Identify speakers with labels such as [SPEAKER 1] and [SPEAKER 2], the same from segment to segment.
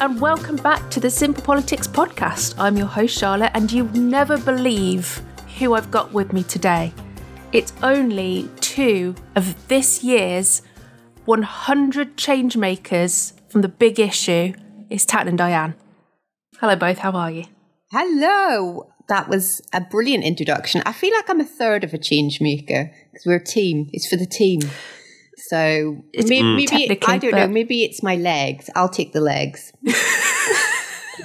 [SPEAKER 1] And welcome back to the Simple Politics podcast. I'm your host, Charlotte, and you'll never believe who I've got with me today. It's only two of this year's 100 changemakers from the big issue. It's Tat and Diane. Hello, both. How are you?
[SPEAKER 2] Hello. That was a brilliant introduction. I feel like I'm a third of a change maker because we're a team. It's for the team. So
[SPEAKER 1] It's
[SPEAKER 2] maybe,
[SPEAKER 1] Mm.
[SPEAKER 2] maybe I don't know. Maybe it's my legs. I'll take the legs.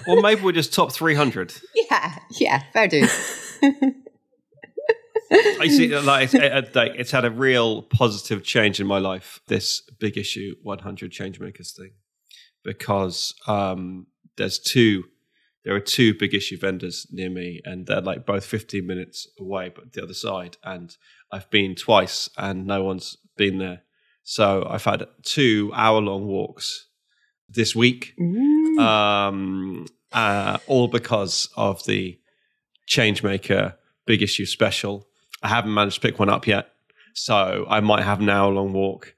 [SPEAKER 3] Or maybe we're just top 300.
[SPEAKER 2] Yeah, yeah, fair dues.
[SPEAKER 3] I see, like it's, it, like, it's had a real positive change in my life. This big issue 100 changemakers thing, because um, there's two, there are two big issue vendors near me, and they're like both 15 minutes away, but the other side. And I've been twice, and no one's been there. So I've had two hour long walks this week, um, uh, all because of the Changemaker Big Issue Special. I haven't managed to pick one up yet, so I might have an hour long walk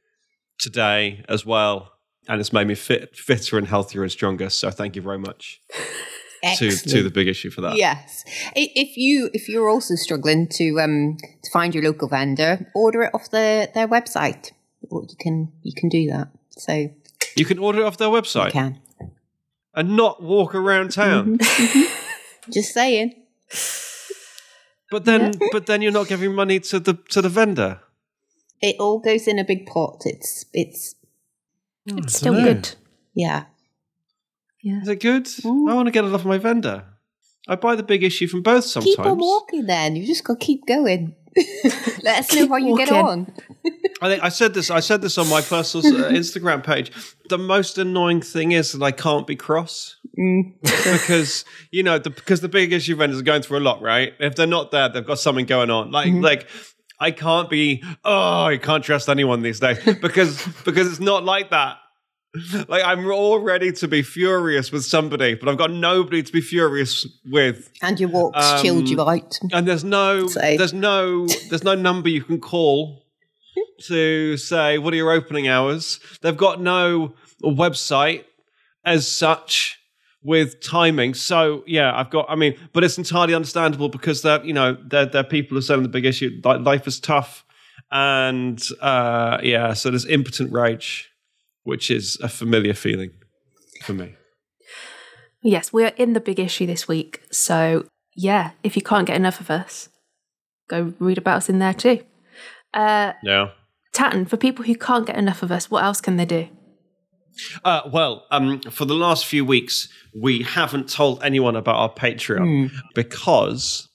[SPEAKER 3] today as well. And it's made me fit, fitter and healthier and stronger. So thank you very much to to the big issue for that.
[SPEAKER 2] Yes. If you if you're also struggling to um to find your local vendor, order it off the their website. Or You can you can do that. So you
[SPEAKER 3] You can order it off their website
[SPEAKER 2] can.
[SPEAKER 3] and not walk around town. Mm-hmm.
[SPEAKER 2] Just saying.
[SPEAKER 3] But then, but then you're not giving money to the to the vendor.
[SPEAKER 2] It all goes in a big pot. It's it's mm,
[SPEAKER 1] It's still good.
[SPEAKER 2] yeah. Yeah.
[SPEAKER 3] Is it good? Mm. I want to get it off my vendor. I buy the big issue from both sometimes.
[SPEAKER 2] Keep on walking then. You just got to keep going. Let us know how you get on.
[SPEAKER 3] I think I said this. I said this on my personal uh, Instagram page. The most annoying thing is that I can't be cross because you know the, because the big issue vendors are going through a lot, right? If they're not there, they've got something going on. Like like I can't be. Oh, I can't trust anyone these days because because it's not like that. Like I'm all ready to be furious with somebody, but I've got nobody to be furious with.
[SPEAKER 2] And your walks chilled you out.
[SPEAKER 3] And there's no,
[SPEAKER 2] So-
[SPEAKER 3] there's no, there's no number you can call to say what are your opening hours. They've got no website as such with timing. So yeah, I've got. I mean, but it's entirely understandable because they're, you know, they're, they're people are selling the big issue. Like life is tough, and uh, yeah, so there's impotent rage, which is a familiar feeling for me.
[SPEAKER 1] Yes, we're in the big issue this week. So, yeah, if you can't get enough of us, go read about us in there too. Uh,
[SPEAKER 3] Yeah.
[SPEAKER 1] Tatton, for people who can't get enough of us, what else can they do?
[SPEAKER 3] Uh, well, um, for the last few weeks, we haven't told anyone about our Patreon because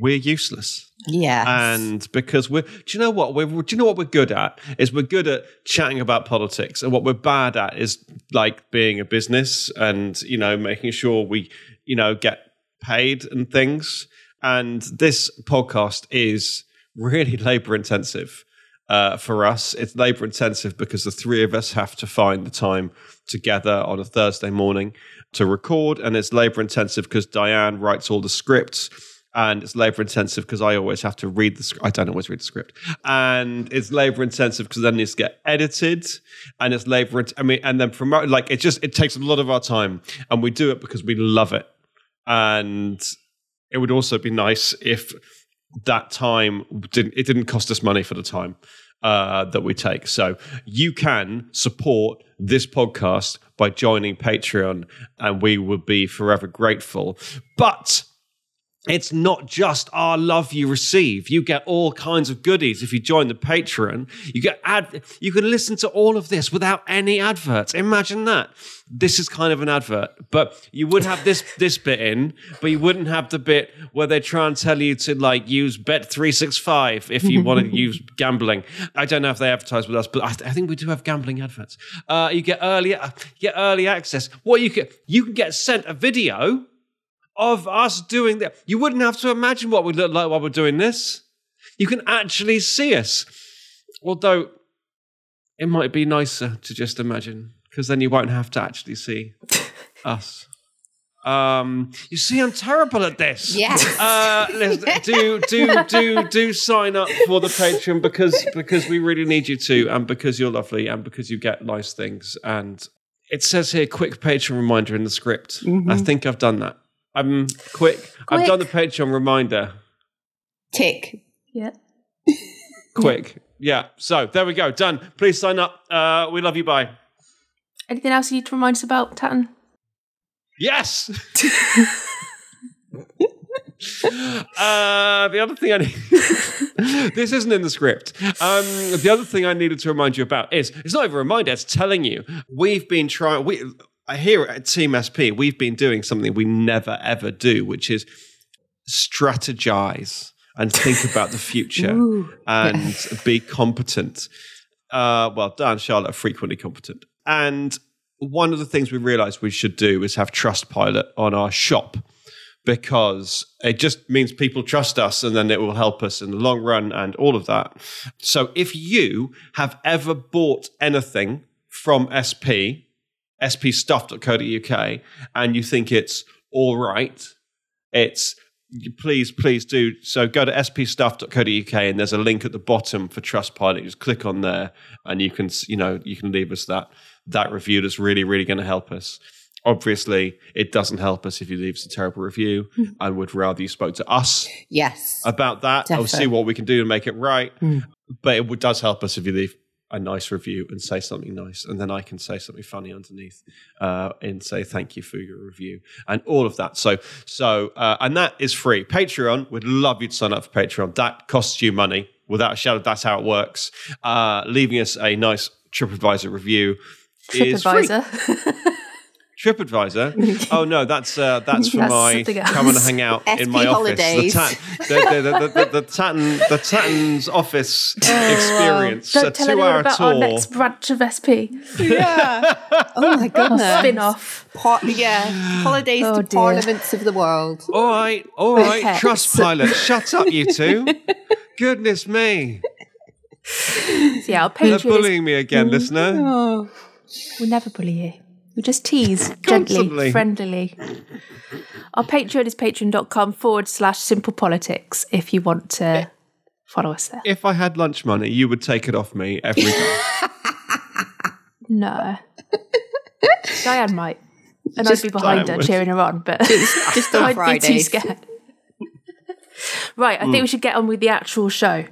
[SPEAKER 3] we're useless.
[SPEAKER 2] Yeah.
[SPEAKER 3] And because we're, do you know what? We're, do you know what we're good at? Is we're good at chatting about politics, and what we're bad at is like being a business and you know making sure we you know get paid and things. And this podcast is really labor intensive uh, for us. It's labor intensive because the three of us have to find the time together on a Thursday morning to record, and it's labor intensive because Diane writes all the scripts. And it's labor intensive because I always have to read the script. I don't always read the script. And it's labor intensive because then it needs to get edited. And it's labor, I mean, and then promote. Like it just, it takes a lot of our time. And we do it because we love it. And it would also be nice if that time didn't it didn't cost us money for the time uh, that we take. So you can support this podcast by joining Patreon, and we would be forever grateful. But it's not just our love you receive. You get all kinds of goodies if you join the Patreon. You get ad. You can listen to all of this without any adverts. Imagine that. This is kind of an advert, but you would have this this bit in, but you wouldn't have the bit where they try and tell you to like use Bet three six five if you want to use gambling. I don't know if they advertise with us, but I, I think we do have gambling adverts. Uh, you get early, you get early access. What you can you can get sent a video of us doing that. You wouldn't have to imagine what we look like while we're doing this. You can actually see us. Although it might be nicer to just imagine, because then you won't have to actually see us. Um, you see, I'm terrible at this.
[SPEAKER 2] Yes.
[SPEAKER 3] Uh, listen, do do do do sign up for the Patreon because because we really need you to, and because you're lovely, and because you get nice things. And it says here, quick Patreon reminder in the script. I think I've done that. I'm quick. I've done the Patreon reminder.
[SPEAKER 2] Tick.
[SPEAKER 1] Yeah.
[SPEAKER 3] Quick. Yeah. So there we go. Done. Please sign up. Uh, we love you. Bye.
[SPEAKER 1] Anything else you need to remind us about, Tatton?
[SPEAKER 3] Yes. uh, the other thing I need. this isn't in the script. Um, the other thing I needed to remind you about is it's not even a reminder. It's telling you we've been trying. We here at Team SP we've been doing something we never ever do, which is strategize and think about the future and be competent. Uh, well, Dan and Charlotte are frequently competent. And one of the things we realized we should do is have Trustpilot on our shop because it just means people trust us and then it will help us in the long run and all of that. So if you have ever bought anything from SP, spstuff.co.uk, and you think it's all right, it's please, please do. So go to spstuff.co.uk and there's a link at the bottom for Trustpilot. You just click on there and you can, you know, you can leave us that that review that's really, really going to help us. Obviously, it doesn't help us if you leave us a terrible review hmm. and would rather you spoke to us
[SPEAKER 2] Yes.
[SPEAKER 3] about that. I'll see what we can do to make it right. Hmm. But it does help us if you leave a nice review and say something nice, and then I can say something funny underneath uh, and say thank you for your review and all of that. So, so uh, and that is free. Patreon would love you to sign up for Patreon. That costs you money without a shadow. That's how it works. Uh, leaving us a nice TripAdvisor review is free.
[SPEAKER 1] TripAdvisor.
[SPEAKER 3] TripAdvisor. oh no, that's uh, that's for
[SPEAKER 1] That's
[SPEAKER 3] my come and hang out in my
[SPEAKER 2] holidays.
[SPEAKER 3] office. The, Tat- the, the, the, the, the, Tatton the Tatton's office experience.
[SPEAKER 1] Don't
[SPEAKER 3] a
[SPEAKER 1] tell anyone
[SPEAKER 3] two-hour
[SPEAKER 1] about
[SPEAKER 3] tour.
[SPEAKER 1] our next branch of SP.
[SPEAKER 2] Yeah. oh my goodness.
[SPEAKER 1] Spin off.
[SPEAKER 2] Par- yeah. Holidays
[SPEAKER 1] Oh,
[SPEAKER 2] to
[SPEAKER 1] dear.
[SPEAKER 2] parliaments of the world.
[SPEAKER 3] all right, all right.
[SPEAKER 1] Okay.
[SPEAKER 3] Trustpilot, shut up, you two. Goodness me,
[SPEAKER 1] So yeah, our
[SPEAKER 3] they're
[SPEAKER 1] Patreon is,
[SPEAKER 3] bullying me again, listener.
[SPEAKER 2] Oh.
[SPEAKER 1] We'll never bully you. We just tease gently,
[SPEAKER 3] Constantly.
[SPEAKER 1] friendlily. Our Patreon is patreon.com forward slash simple politics if you want to follow us there.
[SPEAKER 3] If I had lunch money, you would take it off me every day.
[SPEAKER 1] No. Diane might. And I'd be behind
[SPEAKER 3] Diane
[SPEAKER 1] her
[SPEAKER 3] would.
[SPEAKER 1] cheering her on, but
[SPEAKER 2] Just on
[SPEAKER 1] I'd be too
[SPEAKER 2] Fridays.
[SPEAKER 1] scared. right, I think hmm. we should get on with the actual show.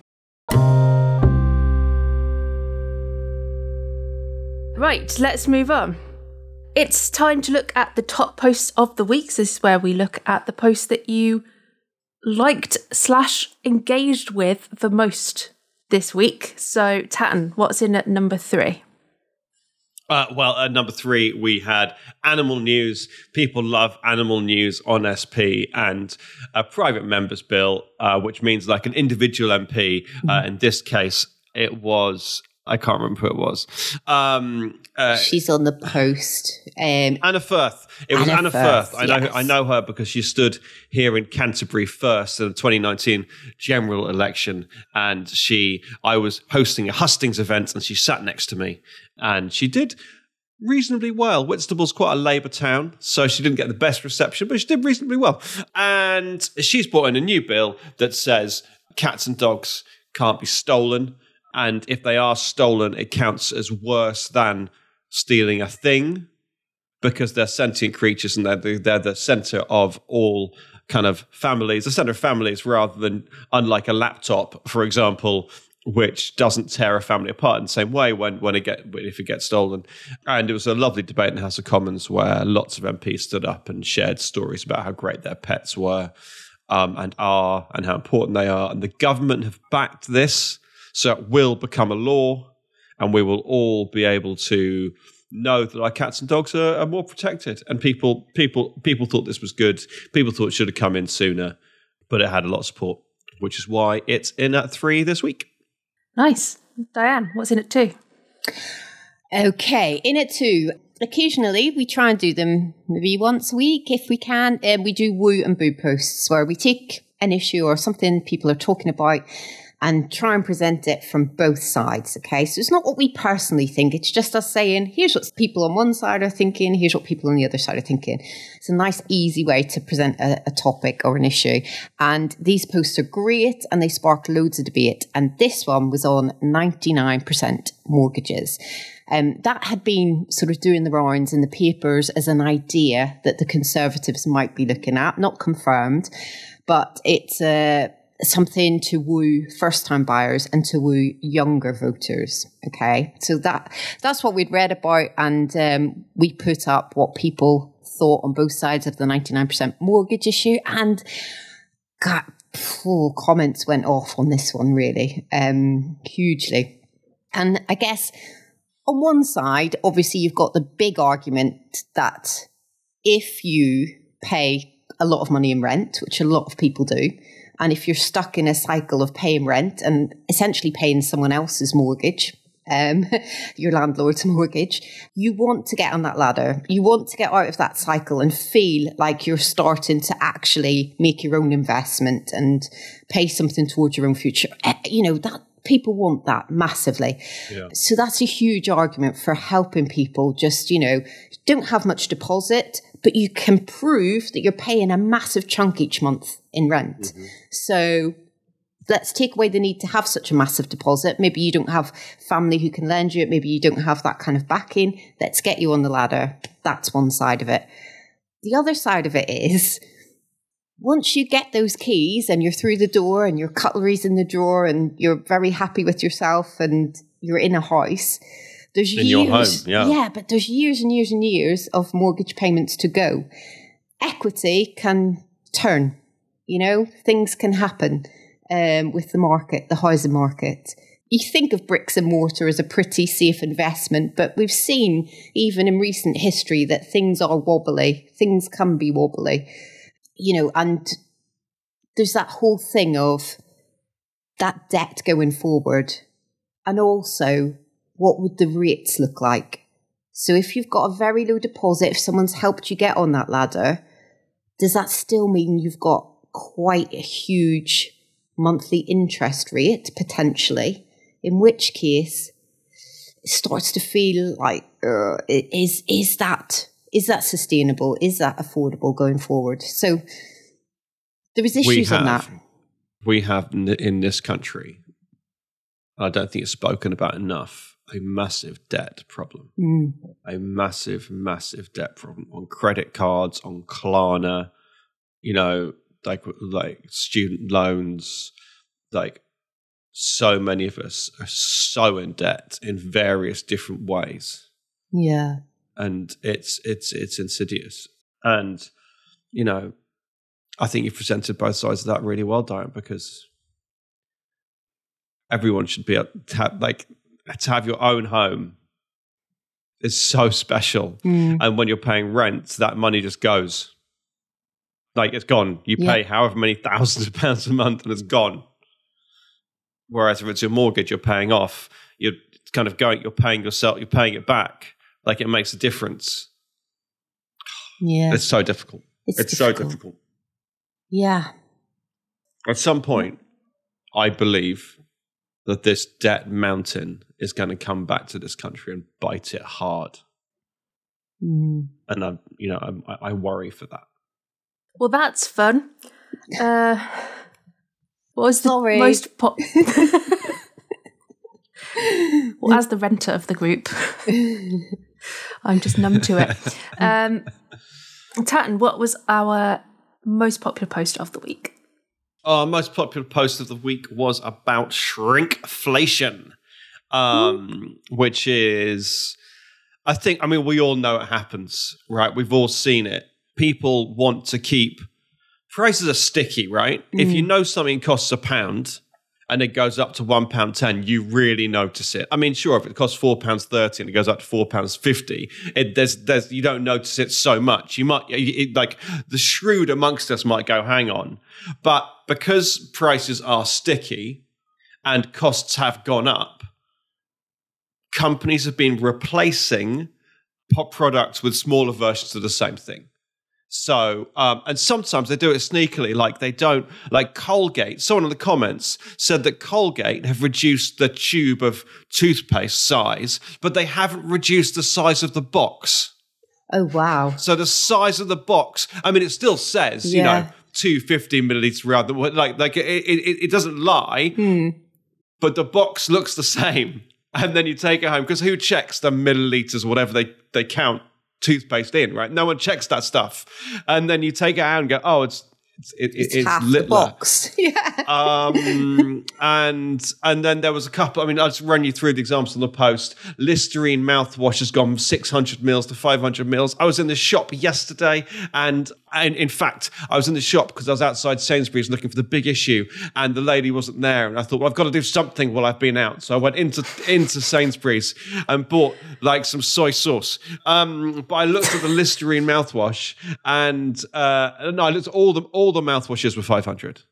[SPEAKER 1] Right, let's move on. It's time to look at the top posts of the week. So this is where we look at the posts that you liked slash engaged with the most this week. So Tatton, what's in at number three?
[SPEAKER 3] Uh, well, at number three, we had animal news. People love animal news on SP and a private members bill, uh, which means like an individual MP. Uh, in this case, it was, I can't remember who it was. Um, uh,
[SPEAKER 2] She's on the post. Um,
[SPEAKER 3] Anna Firth. It was
[SPEAKER 2] Anna
[SPEAKER 3] Anna, Firth.
[SPEAKER 2] Firth,
[SPEAKER 3] I know.
[SPEAKER 2] yes.
[SPEAKER 3] I know her because she stood here in Canterbury first in the 2019 general election, and she. I was hosting a hustings event, and she sat next to me, and she did reasonably well. Whitstable's quite a Labour town, so she didn't get the best reception, but she did reasonably well. And she's brought in a new bill that says cats and dogs can't be stolen, and if they are stolen, it counts as worse than stealing a thing because they're sentient creatures and they're the, they're the center of all kind of families, the center of families, rather than unlike a laptop, for example, which doesn't tear a family apart in the same way when when it get if it gets stolen. And it was a lovely debate in the House of Commons where lots of MPs stood up and shared stories about how great their pets were. um, and are and how important they are. And the government have backed this, so it will become a law, and we will all be able to know that our cats and dogs are, are more protected. And people, people, people thought this was good. People thought it should have come in sooner, but it had a lot of support, which is why it's in at three this week.
[SPEAKER 1] Nice, Diane. What's in it too?
[SPEAKER 2] Okay, in it too. Occasionally, we try and do them maybe once a week if we can. Um, we do woo and boo posts where we take an issue or something people are talking about and try and present it from both sides. Okay. So it's not what we personally think. It's just us saying, here's what people on one side are thinking. Here's what people on the other side are thinking. It's a nice, easy way to present a, a topic or an issue. And these posts are great and they spark loads of debate. And this one was on 99% mortgages. Um, that had been sort of doing the rounds in the papers as an idea that the Conservatives might be looking at, not confirmed, but it's uh, something to woo first time buyers and to woo younger voters. Okay. So that, that's what we'd read about. And um, we put up what people thought on both sides of the 99% mortgage issue. And God, oh, comments went off on this one really, um, hugely. And I guess on one side, obviously, you've got the big argument that if you pay a lot of money in rent, which a lot of people do, and if you're stuck in a cycle of paying rent and essentially paying someone else's mortgage, um, your landlord's mortgage, you want to get on that ladder. You want to get out of that cycle and feel like you're starting to actually make your own investment and pay something towards your own future. Eh, you know, that people want that massively. Yeah. So that's a huge argument for helping people just, you know, don't have much deposit, but you can prove that you're paying a massive chunk each month in rent. Mm-hmm. So let's take away the need to have such a massive deposit. Maybe you don't have family who can lend you it. Maybe you don't have that kind of backing. Let's get you on the ladder. That's one side of it. The other side of it is once you get those keys and you're through the door and your cutlery's in the drawer and you're very happy with yourself and you're in a house, there's
[SPEAKER 3] in
[SPEAKER 2] years,
[SPEAKER 3] home, yeah.
[SPEAKER 2] yeah, but there's years and years and years of mortgage payments to go. Equity can turn, you know, things can happen um, with the market, the housing market. You think of bricks and mortar as a pretty safe investment, but we've seen even in recent history that things are wobbly. Things can be wobbly you know, and there's that whole thing of that debt going forward and also what would the rates look like? So if you've got a very low deposit, if someone's helped you get on that ladder, does that still mean you've got quite a huge monthly interest rate potentially? In which case, it starts to feel like uh, is is that is that sustainable? Is that affordable going forward? So there is issues have, on that.
[SPEAKER 3] We have in this country, I don't think it's spoken about enough, a massive debt problem. Mm. A massive, massive debt problem on credit cards, on Klarna, you know, like like student loans, like so many of us are so in debt in various different ways.
[SPEAKER 2] Yeah
[SPEAKER 3] and it's it's it's insidious. And you know, I think you've presented both sides of that really well, Diane, because everyone should be able to have, like to have your own home is so special. Mm. And when you're paying rent, that money just goes. Like it's gone. You pay however many thousands of pounds a month and it's gone. Whereas if it's your mortgage you're paying off, you're kind of going, you're paying yourself, you're paying it back like it makes a difference.
[SPEAKER 2] Yeah.
[SPEAKER 3] It's so difficult. It's, it's difficult. so difficult.
[SPEAKER 2] Yeah.
[SPEAKER 3] At some point, I believe that this debt mountain is going to come back to this country and bite it hard. Mm. And I, you know, I, I, worry for that.
[SPEAKER 1] Well, that's fun. Uh, what was the
[SPEAKER 2] Sorry.
[SPEAKER 1] most pop? well, as the renter of the group, I'm just numb to it. Um, Tatton, what was our most popular post of the week?
[SPEAKER 3] Our most popular post of the week was about shrinkflation, um, which is, I think, I mean, we all know it happens, right? We've all seen it. People want to keep prices are sticky, right? If you know something costs a pound and it goes up to one pound ten, you really notice it. I mean, sure, if it costs four pounds thirty and it goes up to four pounds fifty, it there's there's you don't notice it so much. You might it, like the shrewd amongst us might go, hang on, but because prices are sticky and costs have gone up, companies have been replacing pop products with smaller versions of the same thing. So, um, and sometimes they do it sneakily, like they don't, like Colgate. Someone in the comments said that Colgate have reduced the tube of toothpaste size, but they haven't reduced the size of the box.
[SPEAKER 2] Oh wow.
[SPEAKER 3] So the size of the box, I mean, it still says, you know, 250 milliliters rather like, like it, it, it doesn't lie,
[SPEAKER 2] Hmm.
[SPEAKER 3] but the box looks the same. And then you take it home because who checks the milliliters, whatever they, they count toothpaste in, right? No one checks that stuff. And then you take it out and go, oh, it's, it's, it,
[SPEAKER 2] It's,
[SPEAKER 3] it's
[SPEAKER 2] half the box. yeah.
[SPEAKER 3] um, and and then there was a couple. I mean, I'll just run you through the examples on the post. Listerine mouthwash has gone from 600 mils to 500 mils. I was in the shop yesterday, and and in fact, I was in the shop because I was outside Sainsbury's looking for the big issue, and the lady wasn't there. And I thought, well, I've got to do something while I've been out. So I went into into Sainsbury's and bought like some soy sauce. Um, but I looked at the Listerine mouthwash, and uh, no, I looked at all the all the mouthwashes were 500.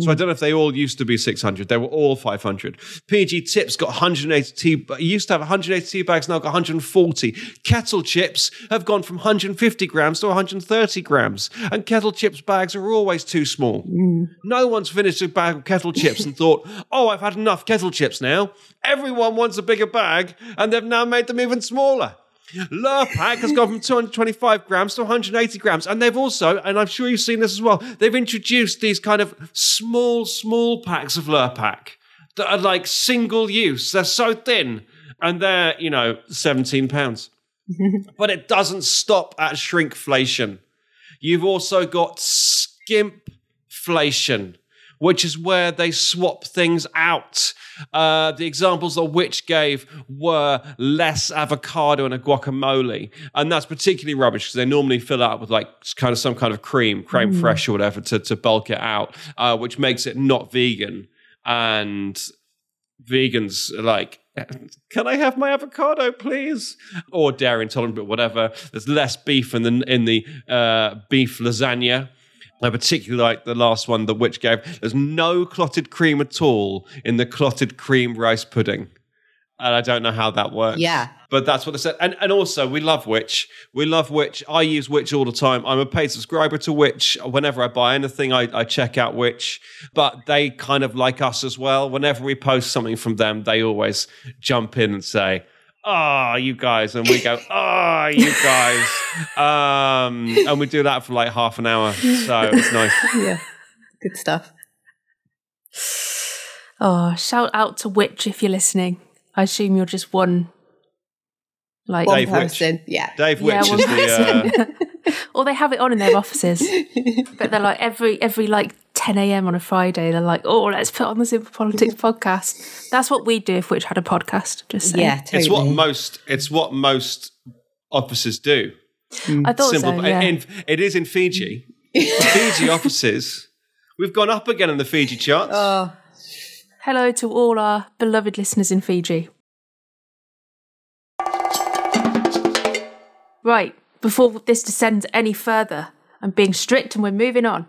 [SPEAKER 3] So I hmm. don't know if they all used to be 600. They were all 500. PG Tips got 180 tea. Used to have 180 tea bags, now got 140. Kettle chips have gone from 150 grams to 130 grams. And kettle chips bags are always too small. Hmm. No one's finished a bag of kettle chips and thought, oh, I've had enough kettle chips now. Everyone wants a bigger bag, and they've now made them even smaller. Lurpak has gone from 225 grams to 180 grams. And they've also, and I'm sure you've seen this as well, they've introduced these kind of small, small packs of Lurpak that are like single use. They're so thin and they're, you know, 17 pounds. but it doesn't stop at shrinkflation. You've also got skimpflation, which is where they swap things out. Uh, the examples that Which gave were less avocado and a guacamole, and that's particularly rubbish because they normally fill it up with like kind of some kind of cream, creme fraiche or whatever to, to bulk it out, uh, which makes it not vegan. And vegans are like, can I have my avocado, please? Or dairy intolerant, but whatever. There's less beef in the in the uh, beef lasagna. I particularly like the last one that Which gave. There's no clotted cream at all in the clotted cream rice pudding. And I don't know how that works.
[SPEAKER 2] Yeah.
[SPEAKER 3] But that's what they said. And and also we love Which. We love Which. I use Which all the time. I'm a paid subscriber to Which. Whenever I buy anything, I, I check out Which. But they kind of like us as well. Whenever we post something from them, they always jump in and say, Oh, you guys. And we go, Oh, you guys. Um, and we do that for like half an hour. So it's nice.
[SPEAKER 2] yeah. Good stuff.
[SPEAKER 1] Oh, shout out to Which if you're listening. I assume you're just one. Like,
[SPEAKER 2] One
[SPEAKER 3] Dave Which.
[SPEAKER 2] person. Yeah.
[SPEAKER 3] Dave
[SPEAKER 1] Yeah,
[SPEAKER 3] Which
[SPEAKER 1] one
[SPEAKER 3] is the. Uh,
[SPEAKER 1] or they have it on in their offices. but they're like every every like 10 a.m. on a Friday. They're like, oh, let's put on the Simple Politics podcast. That's what we'd do if Which had a podcast. Just saying.
[SPEAKER 2] Yeah, totally.
[SPEAKER 3] it's what most. It's what most offices do.
[SPEAKER 1] I thought
[SPEAKER 3] simple.
[SPEAKER 1] so. Yeah.
[SPEAKER 3] in, it is in Fiji. Fiji offices. We've gone up again in the Fiji charts.
[SPEAKER 2] Oh,
[SPEAKER 1] Hello to all our beloved listeners in Fiji. Right, before this descends any further, I'm being strict and we're moving on.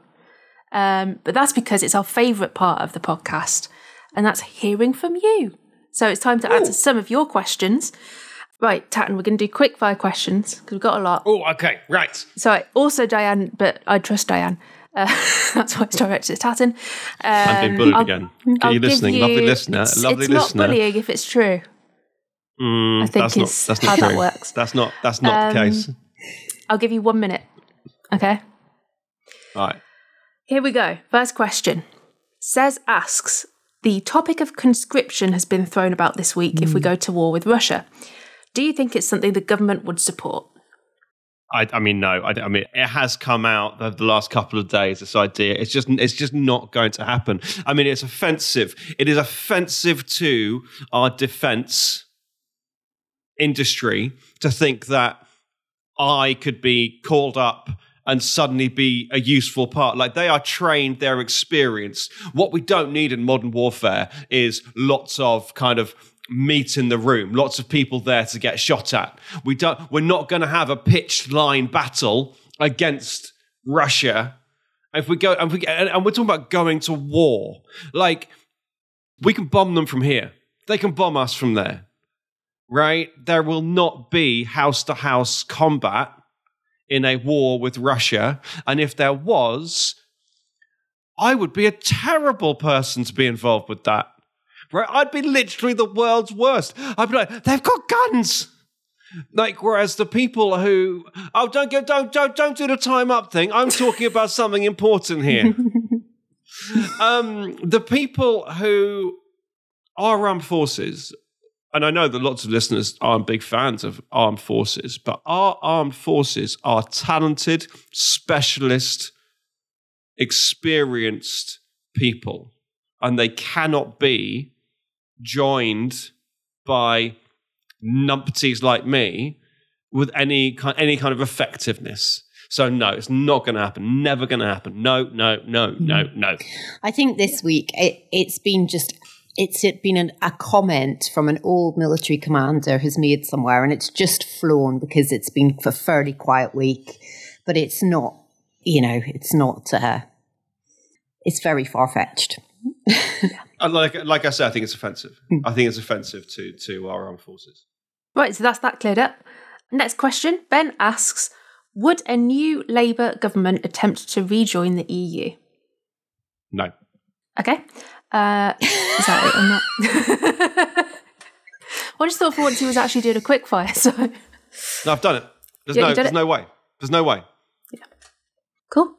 [SPEAKER 1] Um, but that's because it's our favourite part of the podcast, and that's hearing from you. So it's time to answer some of your questions. Right, Tatton, we're going to do quick fire questions because we've got a lot.
[SPEAKER 3] oh, okay, right.
[SPEAKER 1] So also Diane, but I trust Diane. Uh, that's why it's directed at Tatton. Um,
[SPEAKER 3] I'm being bullied
[SPEAKER 1] I'll-
[SPEAKER 3] again. Are you listening? Lovely listener.
[SPEAKER 1] It's,
[SPEAKER 3] Lovely
[SPEAKER 1] it's
[SPEAKER 3] listener.
[SPEAKER 1] not bullying if it's true.
[SPEAKER 3] Mm,
[SPEAKER 1] I think
[SPEAKER 3] that's not. That's
[SPEAKER 1] how
[SPEAKER 3] not
[SPEAKER 1] that
[SPEAKER 3] true.
[SPEAKER 1] works.
[SPEAKER 3] That's not. That's not the
[SPEAKER 1] Um,
[SPEAKER 3] case.
[SPEAKER 1] I'll give you one minute. Okay.
[SPEAKER 3] Right.
[SPEAKER 1] Here we go. First question. Says asks The topic of conscription has been thrown about this week if we go to war with Russia. Do you think it's something the government would support?
[SPEAKER 3] I, I mean, no. I, I mean, it has come out over the last couple of days. This idea, it's just, it's just not going to happen. I mean, it's offensive. It is offensive to our defence industry to think that I could be called up and suddenly be a useful part. Like they are trained, they're experienced. What we don't need in modern warfare is lots of kind of meat in the room, lots of people there to get shot at. We don't we're not going to have a pitched line battle against Russia. If we go and, we, and we're talking about going to war, like we can bomb them from here. They can bomb us from there. Right? There will not be house to house combat in a war with Russia. And if there was, I would be a terrible person to be involved with that. Right? I'd be literally the world's worst. I'd be like, they've got guns. Like, whereas the people who oh don't go don't don't don't do the time up thing. I'm talking about something important here. um, the people who are armed forces and I know that lots of listeners aren't big fans of armed forces, but our armed forces are talented, specialist, experienced people, and they cannot be joined by numpties like me with any kind any kind of effectiveness. So no, it's not going to happen. Never going to happen. No, no, no, no, mm-hmm. no.
[SPEAKER 2] I think this week it, it's been just it's been an, a comment from an old military commander who's made somewhere, and it's just flown because it's been a fairly quiet week. But it's not, you know, it's not. Uh, it's very far fetched.
[SPEAKER 3] like like I said, I think it's offensive. Hmm. I think it's offensive to to our armed forces.
[SPEAKER 1] Right, so that's that cleared up. Next question. Ben asks, would a new Labour government attempt to rejoin the EU?
[SPEAKER 3] No.
[SPEAKER 1] Okay. Uh, is that it or not? I just thought for once he was actually doing a quick fire. So
[SPEAKER 3] no, I've done it. There's yeah, no, there's it? no way. There's no way.
[SPEAKER 1] Yeah. Cool.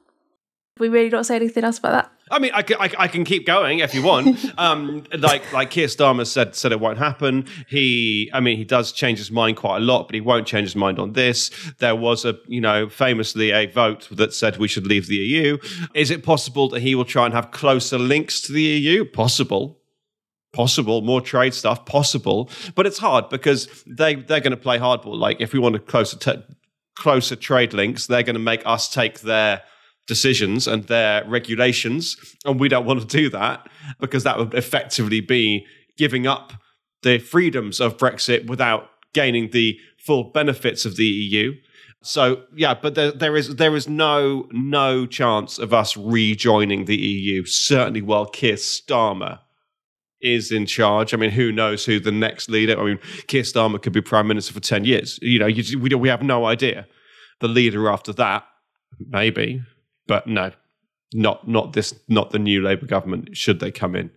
[SPEAKER 1] We really don't say anything else about that.
[SPEAKER 3] I mean, I can, I, I, can keep going if you want. um, like like Keir Starmer said said it won't happen. He, I mean, he does change his mind quite a lot, but he won't change his mind on this. There was a, you know, famously a vote that said we should leave the EU. Is it possible that he will try and have closer links to the EU? Possible. Possible, more trade stuff, possible, but it's hard because they they're going to play hardball. Like if we want a closer t- closer trade links, they're going to make us take their decisions and their regulations. And we don't want to do that because that would effectively be giving up the freedoms of Brexit without gaining the full benefits of the EU. So yeah, but there, there is there is no no chance of us rejoining the EU. Certainly, while Keir Starmer is in charge. I mean, who knows who the next leader? I mean, Keir Starmer could be prime minister for ten years. You know, you, we we have no idea. The leader after that, maybe, but no, not not this, not the new Labour government. Should they come in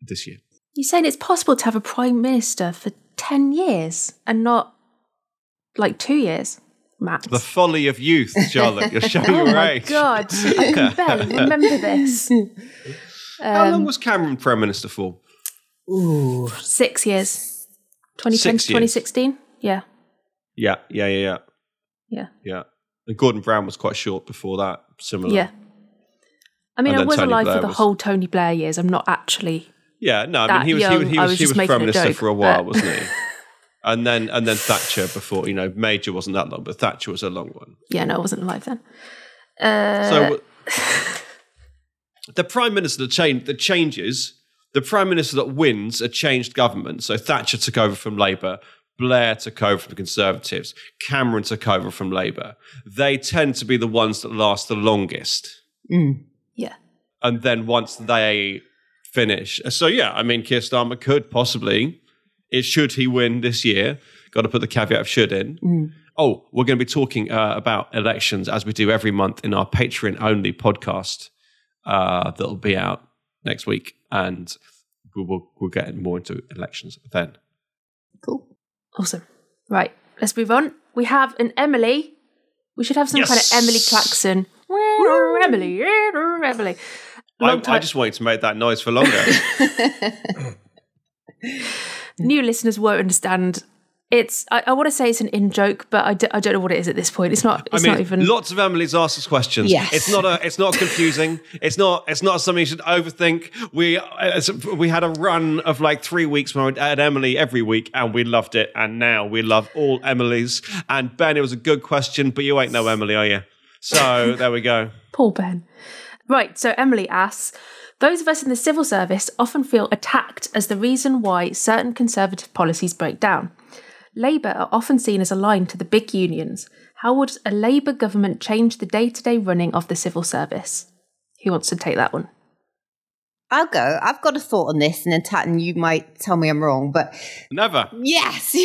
[SPEAKER 3] this year?
[SPEAKER 1] You're saying it's possible to have a prime minister for ten years and not like two years, Matt?
[SPEAKER 3] The folly of youth, Charlotte. You're showing
[SPEAKER 1] oh
[SPEAKER 3] your
[SPEAKER 1] my
[SPEAKER 3] age.
[SPEAKER 1] God, I can barely remember this. Um,
[SPEAKER 3] How long um, was Cameron prime minister for?
[SPEAKER 1] Ooh, six years. 2010 2016. Yeah.
[SPEAKER 3] Yeah, yeah, yeah, yeah.
[SPEAKER 1] Yeah.
[SPEAKER 3] Yeah. And Gordon Brown was quite short before that, similar.
[SPEAKER 1] Yeah. I mean, I was Tony alive Blair for the was... whole Tony Blair years. I'm not actually.
[SPEAKER 3] Yeah, no, I mean, he was, young. he was, he was, was, he was prime minister for a while, but... wasn't he? and then and then Thatcher before, you know, Major wasn't that long, but Thatcher was a long one.
[SPEAKER 1] Yeah, no, I wasn't alive then. Uh...
[SPEAKER 3] So the prime minister that change that changes, the prime minister that wins a changed government. So Thatcher took over from Labour. Blair took over from the Conservatives, Cameron took over from Labour, they tend to be the ones that last the longest.
[SPEAKER 1] Mm. Yeah.
[SPEAKER 3] And then once they finish, so yeah, I mean, Keir Starmer could possibly, it should he win this year, got to put the caveat of should in. Mm. Oh, we're going to be talking uh, about elections as we do every month in our Patreon only podcast uh, that'll be out next week, and we'll, we'll get more into elections then.
[SPEAKER 1] Cool. Awesome. Right, let's move on. We have an Emily. We should have some yes. kind of Emily Clarkson. Emily, Emily.
[SPEAKER 3] I, I, just wanted to make that noise for longer.
[SPEAKER 1] New listeners won't understand it's I, I, want to say it's an in joke, but I d- I don't know what it is at this point. It's not. It's I mean, not even.
[SPEAKER 3] Lots of Emily's asked us questions. Yes. it's not a. It's not confusing. it's not. It's not something you should overthink. We we had a run of like three weeks when I had Emily every week, and we loved it. And now we love all Emily's. And Ben, it was a good question, but you ain't no Emily, are you? So there we go.
[SPEAKER 1] Poor Ben. Right, so Emily asks Those of us in the civil service often feel attacked as the reason why certain conservative policies break down. Labour are often seen as aligned to the big unions. How would a Labour government change the day to day running of the civil service? Who wants to take that one?
[SPEAKER 2] I'll go. I've got a thought on this, and then Tatton, you might tell me I'm wrong, but
[SPEAKER 3] Never.
[SPEAKER 2] yes.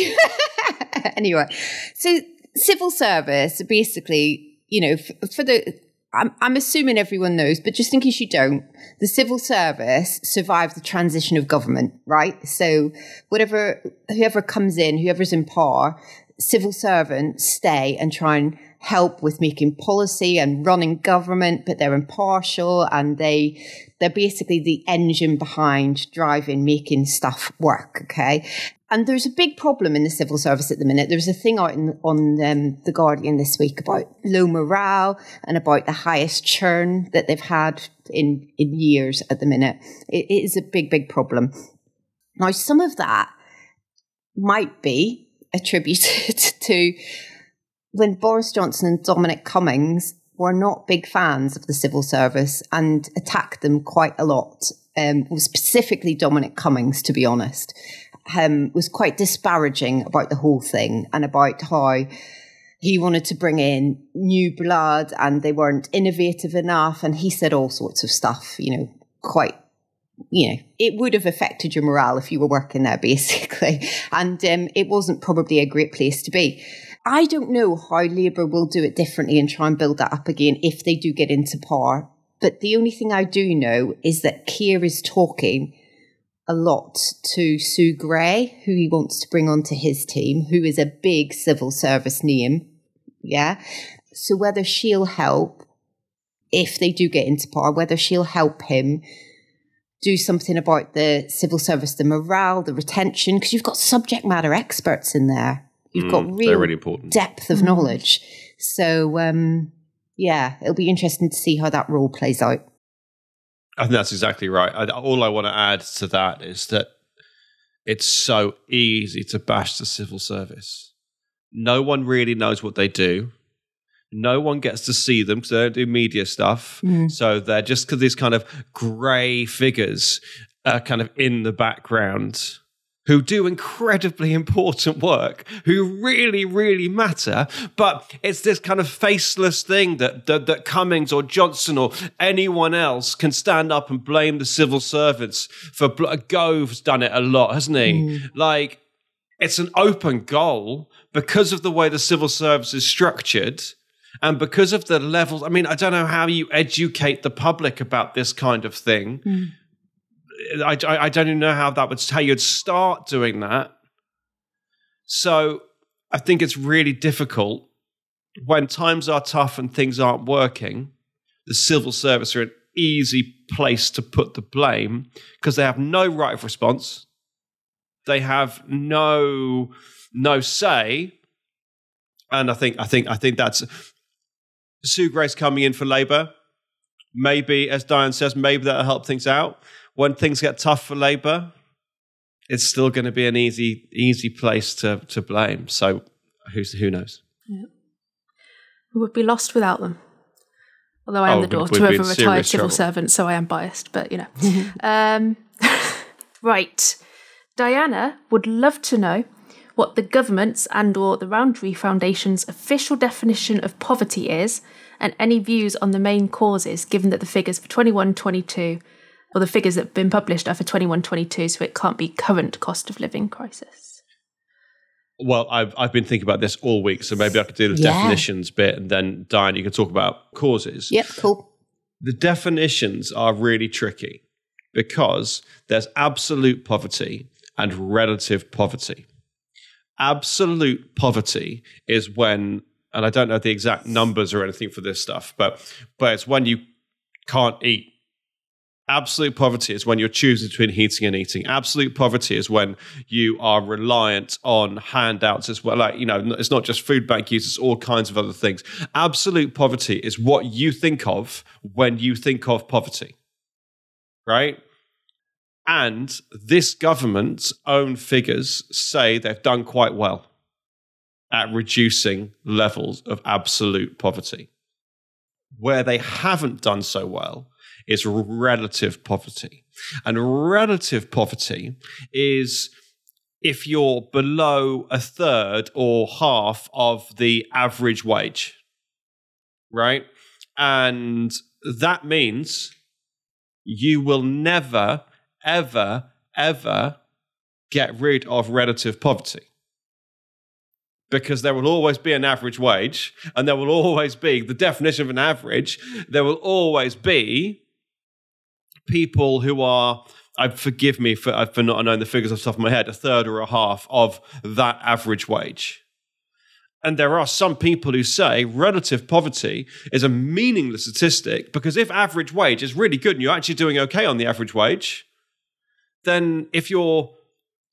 [SPEAKER 2] anyway, so civil service basically, you know, for, for the I'm, I'm assuming everyone knows, but just in case you don't, the civil service survived the transition of government, right? So whatever, whoever comes in, whoever's in power, civil servants stay and try and help with making policy and running government, but they're impartial and they they're basically the engine behind driving, making stuff work. Okay. And there's a big problem in the civil service at the minute. There's a thing out in, on um, The Guardian this week about low morale and about the highest churn that they've had in, in years at the minute. it, it is a big, big problem. Now, some of that might be attributed to when Boris Johnson and Dominic Cummings were not big fans of the civil service and attacked them quite a lot. Um, specifically Dominic Cummings, to be honest, um, was quite disparaging about the whole thing and about how he wanted to bring in new blood and they weren't innovative enough. And he said all sorts of stuff, you know, quite you know, it would have affected your morale if you were working there, basically. And um, it wasn't probably a great place to be. I don't know how Labour will do it differently and try and build that up again if they do get into power. But the only thing I do know is that Keir is talking a lot to Sue Gray, who he wants to bring onto his team, who is a big civil service name. Yeah. So whether she'll help if they do get into power, whether she'll help him do something about the civil service, the morale, the retention, because you've got subject matter experts in there. You've got
[SPEAKER 3] Mm,
[SPEAKER 2] real
[SPEAKER 3] really important.
[SPEAKER 2] depth of knowledge. So, um, yeah, it'll be interesting to see how that role plays out.
[SPEAKER 3] I think that's exactly right. I, all I want to add to that is that it's so easy to bash the civil service. No one really knows what they do. No one gets to see them because they don't do media stuff. So they're just these kind of grey figures are kind of in the background who do incredibly important work, who really, really matter. But it's this kind of faceless thing that, that, that Cummings or Johnson or anyone else can stand up and blame the civil servants for. Gove's done it a lot, hasn't he? Hmm. Like, it's an open goal because of the way the civil service is structured and because of the levels. I mean, I don't know how you educate the public about this kind of thing. Hmm. I, I, I don't even know how that would how you'd start doing that. So I think it's really difficult when times are tough and things aren't working. The civil service are an easy place to put the blame because they have no right of response. They have no no say, and I think I think I think that's Sue Gray's coming in for Labour. Maybe, as Diane says, maybe that'll help things out. When things get tough for Labour, it's still going to be an easy easy place to to blame. So who's who knows?
[SPEAKER 1] We would be lost without them. Although I am
[SPEAKER 3] Oh,
[SPEAKER 1] the daughter of a retired civil
[SPEAKER 3] trouble.
[SPEAKER 1] servant, so I am biased, but you know. um, right. Diana would love to know what the government's and or the Rowntree Foundation's official definition of poverty is and any views on the main causes given that the figures for 21-22 or the figures that have been published are for 21-22 so it can't be current cost of living crisis.
[SPEAKER 3] Well, I've I've been thinking about this all week, so maybe I could do the
[SPEAKER 2] Yeah.
[SPEAKER 3] definitions bit, and then Diane, you can talk about causes.
[SPEAKER 2] Yep, cool.
[SPEAKER 3] the definitions are really tricky because there's absolute poverty and relative poverty. Absolute poverty is when, and I don't know the exact numbers or anything for this stuff, but but it's when you can't eat. Absolute poverty is when you're choosing between heating and eating. Absolute poverty is when you are reliant on handouts as well. Like, you know, it's not just food bank use, it's all kinds of other things. Absolute poverty is what you think of when you think of poverty, right? And this government's own figures say they've done quite well at reducing levels of absolute poverty. Where they haven't done so well is relative poverty. And relative poverty is if you're below a third or half of the average wage, right? And that means you will never, ever, ever get rid of relative poverty. Because there will always be an average wage, and there will always be the definition of an average, there will always be people who are I forgive me for uh, for not knowing the figures off the top of my head, a third or a half of that average wage. And there are some people who say relative poverty is a meaningless statistic because if average wage is really good and you're actually doing okay on the average wage, then if you're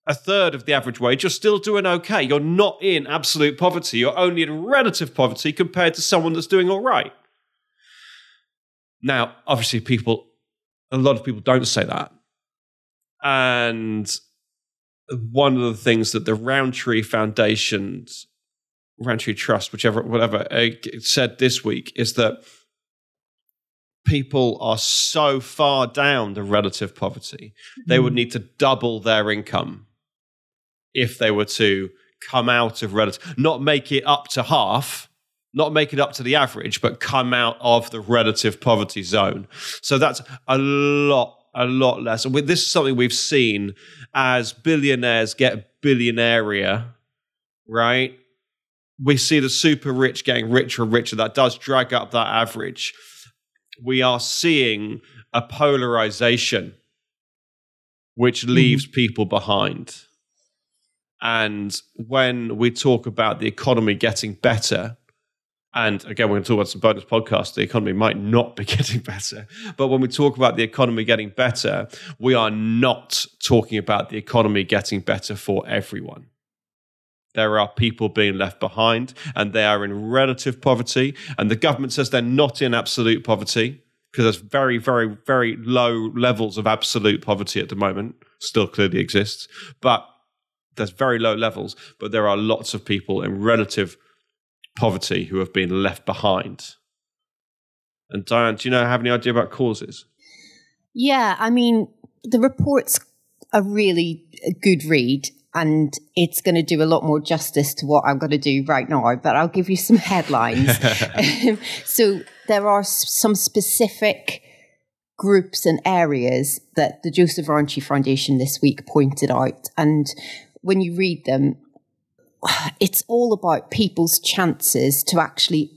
[SPEAKER 3] a third of the average wage, you're still doing okay. You're not in absolute poverty. You're only in relative poverty compared to someone that's doing all right. Now, obviously, people, a lot of people don't say that. And one of the things that the Rowntree Foundation's Rowntree Trust, whichever, whatever, uh, said this week is that people are so far down the relative poverty, they would hmm. need to double their income if they were to come out of relative, not make it up to half, not make it up to the average, but come out of the relative poverty zone. So that's a lot, a lot less. And this is something we've seen as billionaires get billionairea, right? we see the super rich getting richer and richer. That does drag up that average. We are seeing a polarization which hmm. leaves mm. people behind. And when we talk about the economy getting better, and again, we're going to talk about some bonus podcasts. The economy might not be getting better. But when we talk about the economy getting better, we are not talking about the economy getting better for everyone there are people being left behind and they are in relative poverty. And the government says they're not in absolute poverty because there's very, very, very low levels of absolute poverty at the moment, still clearly exists. But there's very low levels, but there are lots of people in relative poverty who have been left behind. And Diane, do you know have any idea about causes?
[SPEAKER 2] Yeah, I mean, the report's a really good read and it's going to do a lot more justice to what I'm going to do right now, but I'll give you some headlines. so there are some specific groups and areas that the Joseph Rowntree Foundation this week pointed out. And when you read them, it's all about people's chances to actually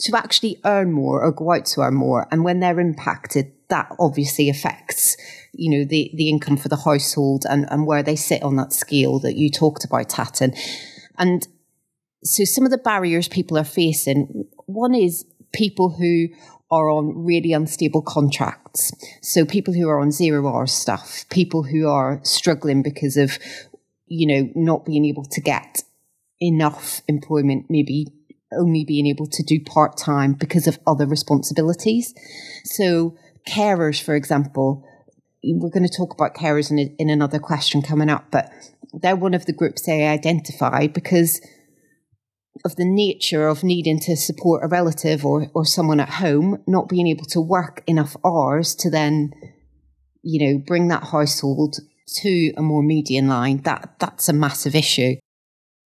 [SPEAKER 2] to actually earn more or go out to earn more. And when they're impacted, that obviously affects you know, the, the income for the household and, and where they sit on that scale that you talked about, Tatton. And so some of the barriers people are facing, one is people who are on really unstable contracts. So people who are on zero hour stuff, people who are struggling because of, you know, not being able to get enough employment, maybe only being able to do part time because of other responsibilities. So carers, for example, we're going to talk about carers in, a, in another question coming up, but they're one of the groups they identify because of the nature of needing to support a relative or, or someone at home, not being able to work enough hours to then, you know, bring that household to a more median line. That that's a massive issue.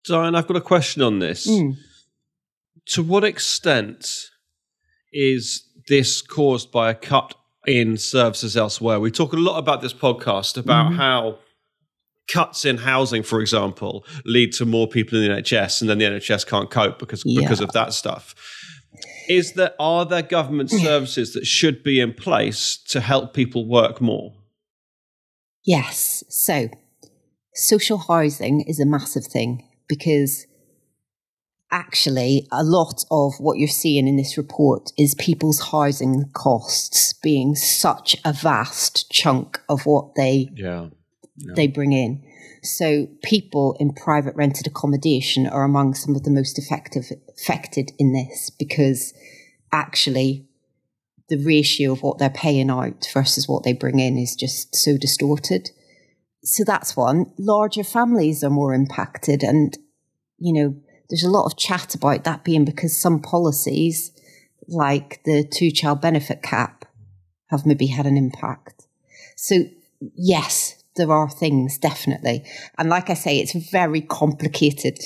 [SPEAKER 3] Diane, I've got a question on this. Mm. To what extent is this caused by a cut in services elsewhere. We talk a lot about this podcast about mm-hmm. how cuts in housing, for example, lead to more people in the NHS, and then the NHS can't cope because yeah. because of that stuff. Is there are there government services that should be in place to help people work more?
[SPEAKER 2] Yes. So, social housing is a massive thing because actually a lot of what you're seeing in this report is people's housing costs being such a vast chunk of what they
[SPEAKER 3] yeah, yeah.
[SPEAKER 2] they bring in. So people in private rented accommodation are among some of the most effective affected in this because actually the ratio of what they're paying out versus what they bring in is just so distorted. So that's one. Larger families are more impacted and you know there's a lot of chat about that being because some policies, like the two child benefit cap have maybe had an impact. So, yes, there are things definitely. And like I say, it's a very complicated,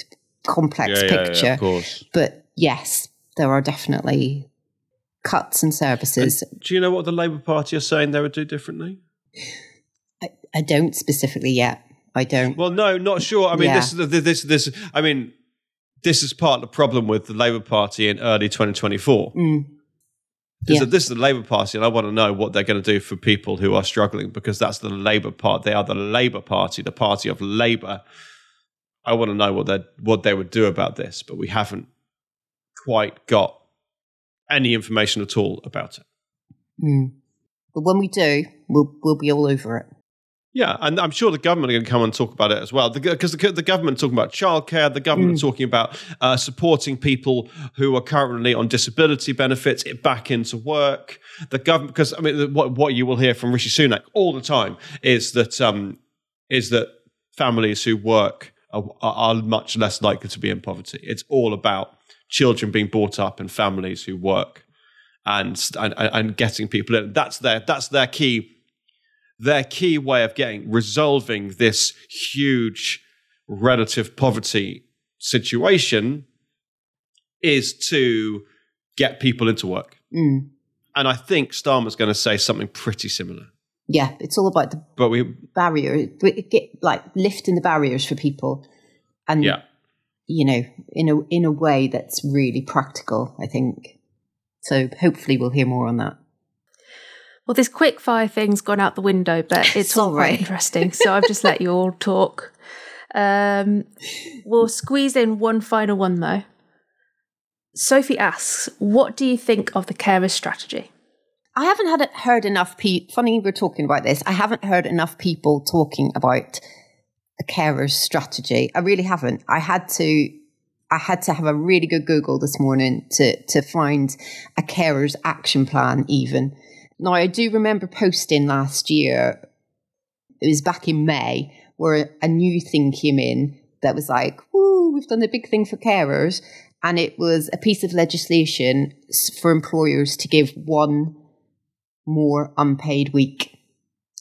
[SPEAKER 2] complex
[SPEAKER 3] Yeah, yeah,
[SPEAKER 2] picture.
[SPEAKER 3] yeah, of course.
[SPEAKER 2] But yes, there are definitely cuts in services.
[SPEAKER 3] Do you know what the Labour Party are saying they would do differently?
[SPEAKER 2] I, don't specifically yet. I don't.
[SPEAKER 3] Well, no, not sure. I mean,
[SPEAKER 2] Yeah.
[SPEAKER 3] this is this this. I mean, this is part of the problem with the Labour Party in early 2024.
[SPEAKER 2] Mm.
[SPEAKER 3] This,
[SPEAKER 2] Yeah.
[SPEAKER 3] is, this is the Labour Party, and I want to know what they're going to do for people who are struggling because that's the Labour part. They are the Labour Party, the party of Labour. I want to know what they what they would do about this, but we haven't quite got any information at all about it.
[SPEAKER 2] Mm. But when we do, we'll we'll be all over it.
[SPEAKER 3] Yeah, and I'm sure the government are going to come and talk about it as well. Because the, the, government talking about childcare, the government talking about uh, supporting people who are currently on disability benefits it back into work. The government, because I mean, what what you will hear from Rishi Sunak all the time is that um, is that families who work are, are much less likely to be in poverty. It's all about children being brought up in families who work and and, and getting people in. That's their that's their key their key way of getting resolving this huge relative poverty situation is to get people into work.
[SPEAKER 2] Mm.
[SPEAKER 3] And I think Starmer's going to say something pretty similar.
[SPEAKER 2] Yeah, it's all about the
[SPEAKER 3] But we,
[SPEAKER 2] barrier, get like lifting the barriers for people, and
[SPEAKER 3] yeah,
[SPEAKER 2] you know, in a in a way that's really practical. I think. So hopefully we'll hear more on that.
[SPEAKER 1] Well, this quick fire thing's gone out the window, but it's all quite interesting. So I've just let you all talk. Um, we'll squeeze in one final one though. Sophie asks, "What do you think of the carer's strategy?"
[SPEAKER 2] I haven't had heard enough people. Funny we're talking about this. I haven't heard enough people talking about a carer's strategy. I really haven't. I had to. I had to have a really good Google this morning to to find a carer's action plan. Even now, I do remember posting last year. It was back in May where a new thing came in that was like, "Woo, we've done a big thing for carers," and it was a piece of legislation for employers to give one more unpaid week.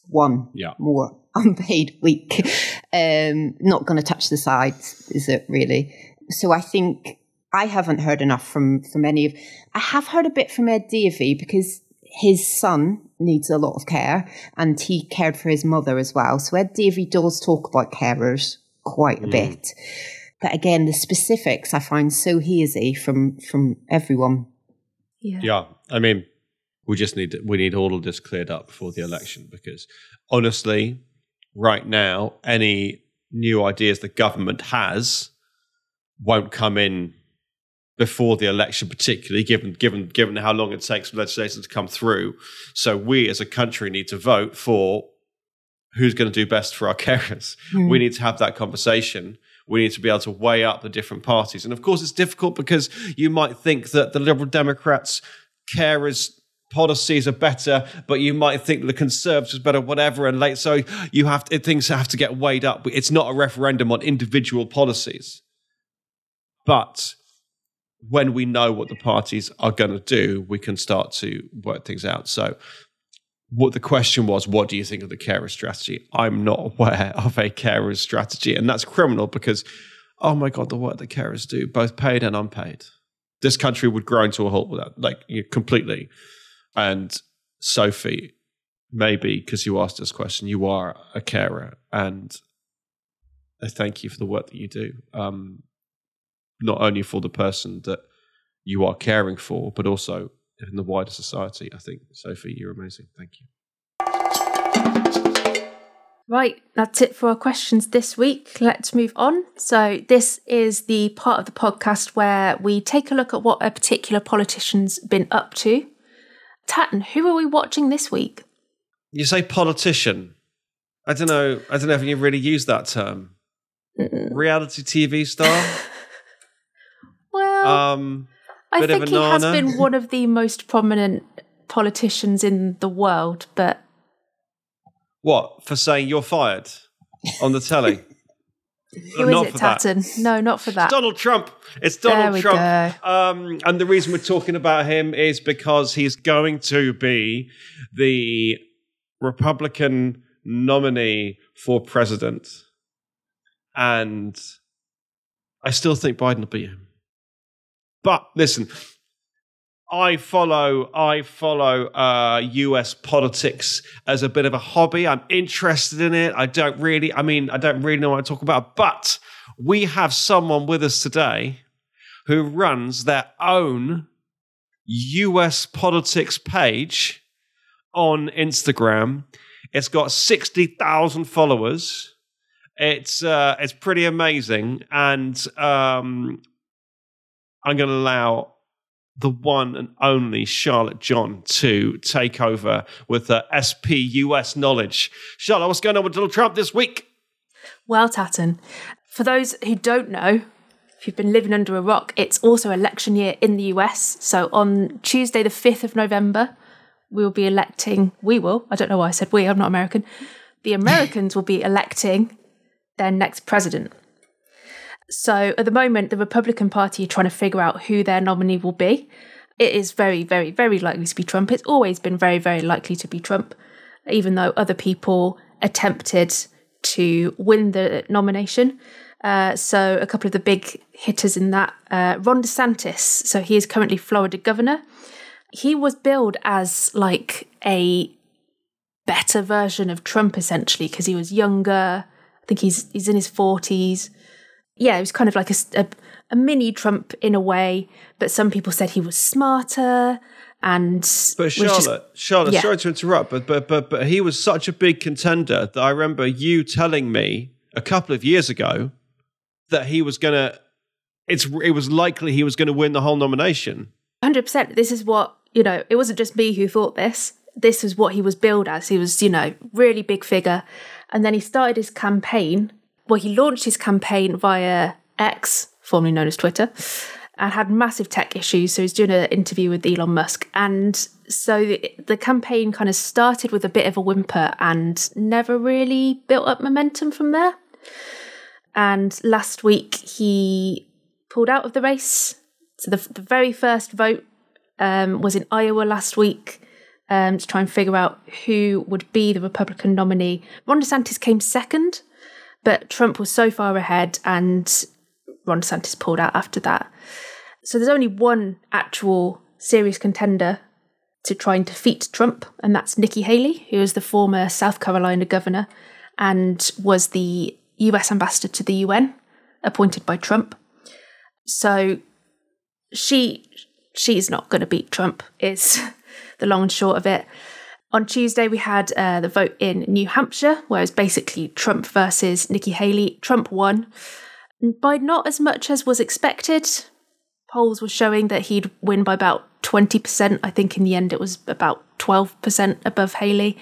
[SPEAKER 2] One
[SPEAKER 3] Yeah.
[SPEAKER 2] more unpaid week. Um, not going to touch the sides, is it really? So I think I haven't heard enough from from any of. I have heard a bit from Ed Davey because his son needs a lot of care, and he cared for his mother as well. So Ed Davey does talk about carers quite a mm. bit, but again, the specifics I find so hazy from from everyone.
[SPEAKER 1] Yeah.
[SPEAKER 3] yeah. I mean, we just need we need all of this cleared up before the election because honestly, right now, any new ideas the government has won't come in before the election, particularly given given given how long it takes for legislation to come through. So we as a country need to vote for who's going to do best for our carers. Hmm. We need to have that conversation. We need to be able to weigh up the different parties. And of course, it's difficult because you might think that the Liberal Democrats' carers policies are better, but you might think the Conservatives are better, whatever. And late, so you have to, things have to get weighed up. It's not a referendum on individual policies, but when we know what the parties are going to do, we can start to work things out. So, what the question was, what do you think of the carer strategy? I'm not aware of a carer strategy, and that's criminal because, oh my god, the work that carers do, both paid and unpaid, this country would grind to a halt without, like, you completely. And Sophie, maybe because you asked this question, you are a carer, and I thank you for the work that you do. Um, not only for the person that you are caring for, but also in the wider society. I think, Sophie, you're amazing. Thank you.
[SPEAKER 1] Right, that's it for our questions this week. Let's move on. So, this is the part of the podcast where we take a look at what a particular politician's been up to. Tatton, who are we watching this week?
[SPEAKER 3] You say politician. I don't know. I don't know if you really use that term. Reality TV star.
[SPEAKER 1] Well,
[SPEAKER 3] Um,
[SPEAKER 1] I think he has been one of the most prominent politicians in the world, but
[SPEAKER 3] what for saying you're fired on the telly?
[SPEAKER 1] Who
[SPEAKER 3] Not
[SPEAKER 1] is
[SPEAKER 3] for
[SPEAKER 1] it,
[SPEAKER 3] that.
[SPEAKER 1] No, not for that.
[SPEAKER 3] Donald Trump. It's Donald Trump. Um, and the reason we're talking about him is because he's going to be the Republican nominee for president. And I still think Biden will beat him. But listen, I follow I follow uh, US politics as a bit of a hobby. I'm interested in it. I don't really I mean I don't really know what I talk about, but we have someone with us today who runs their own US politics page on Instagram. It's got 60,000 followers. It's uh, it's pretty amazing and um, I'm going to allow the one and only Charlotte John to take over with the SPUS knowledge. Charlotte, what's going on with Donald Trump this week?
[SPEAKER 1] Well, Tatton, for those who don't know, if you've been living under a rock, it's also election year in the US. So on Tuesday, the 5th of November, we will be electing, we will, I don't know why I said we, I'm not American. The Americans will be electing their next president. So at the moment, the Republican Party are trying to figure out who their nominee will be. It is very, very, very likely to be Trump. It's always been very, very likely to be Trump, even though other people attempted to win the nomination. Uh, so a couple of the big hitters in that, uh, Ron DeSantis. So he is currently Florida governor. He was billed as like a better version of Trump, essentially, because he was younger. I think he's he's in his forties. Yeah, he was kind of like a, a, a mini Trump in a way, but some people said he was smarter and
[SPEAKER 3] But Charlotte,
[SPEAKER 1] just-
[SPEAKER 3] Charlotte,
[SPEAKER 1] yeah.
[SPEAKER 3] sorry to interrupt, but but but but he was such a big contender that I remember you telling me a couple of years ago that he was gonna. It's it was likely he was going to win the whole nomination.
[SPEAKER 1] Hundred percent. This is what you know. It wasn't just me who thought this. This was what he was billed as. He was, you know, really big figure, and then he started his campaign. Well, he launched his campaign via X, formerly known as Twitter, and had massive tech issues. So he's doing an interview with Elon Musk, and so the, the campaign kind of started with a bit of a whimper and never really built up momentum from there. And last week he pulled out of the race. So the, the very first vote um, was in Iowa last week um, to try and figure out who would be the Republican nominee. Ron DeSantis came second, but Trump was so far ahead, and Ron DeSantis pulled out after that. So there's only one actual serious contender to try and defeat Trump, and that's Nikki Haley, who is the former South Carolina governor and was the US ambassador to the UN, appointed by Trump. So she she's not going to beat Trump is the long and short of it. On Tuesday, we had uh, the vote in New Hampshire, where it was basically Trump versus Nikki Haley. Trump won by not as much as was expected. Polls were showing that he'd win by about 20%. I think in the end it was about 12% above Haley.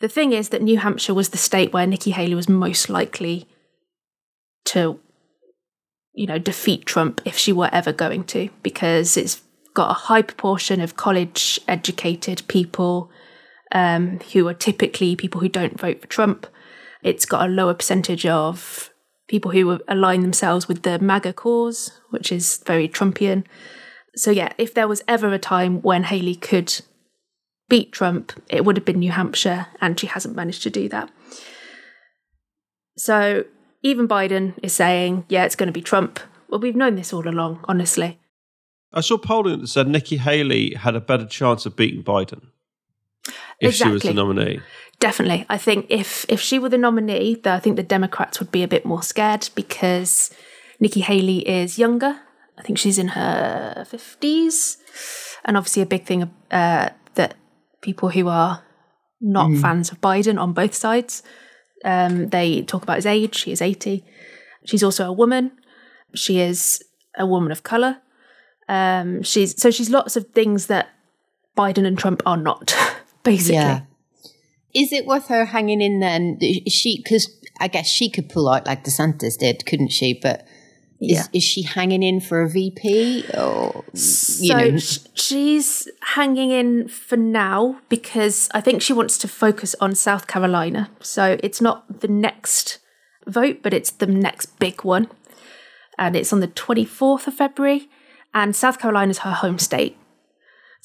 [SPEAKER 1] The thing is that New Hampshire was the state where Nikki Haley was most likely to, you know, defeat Trump if she were ever going to, because it's got a high proportion of college educated people um, who are typically people who don't vote for Trump. It's got a lower percentage of people who align themselves with the MAGA cause, which is very Trumpian. So, yeah, if there was ever a time when Haley could beat Trump, it would have been New Hampshire, and she hasn't managed to do that. So, even Biden is saying, yeah, it's going to be Trump. Well, we've known this all along, honestly.
[SPEAKER 3] I saw polling that said Nikki Haley had a better chance of beating Biden if she was the nominee.
[SPEAKER 1] Definitely. I think if if she were the nominee, then I think the Democrats would be a bit more scared because Nikki Haley is younger. I think she's in her fifties, and obviously a big thing uh, that people who are not fans of Biden on both sides um, they talk about his age. She is eighty. She's also a woman. She is a woman of color. Um, she's so she's lots of things that Biden and Trump are not. Basically,
[SPEAKER 2] Yeah. Is it worth her hanging in then? She because I guess she could pull out like DeSantis did, couldn't she? But is,
[SPEAKER 1] Yeah.
[SPEAKER 2] is she hanging in for a VP or you
[SPEAKER 1] so
[SPEAKER 2] know?
[SPEAKER 1] she's hanging in for now because I think she wants to focus on South Carolina. So it's not the next vote, but it's the next big one. And it's on the 24th of February. And South Carolina is her home state.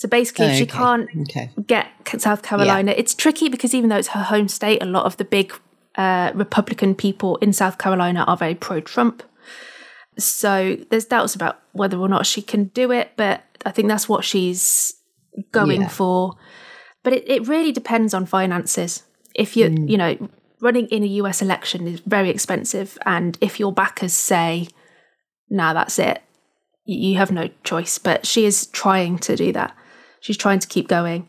[SPEAKER 1] So basically, if she can't
[SPEAKER 2] okay.
[SPEAKER 1] get South Carolina, it's tricky because even though it's her home state, a lot of the big uh, Republican people in South Carolina are very pro Trump. So there's doubts about whether or not she can do it, but I think that's what she's going
[SPEAKER 2] Yeah.
[SPEAKER 1] for. But it, it really depends on finances. If you you know, running in a US election is very expensive and if your backers say, nah, that's it, you have no choice. But she is trying to do that. She's trying to keep going.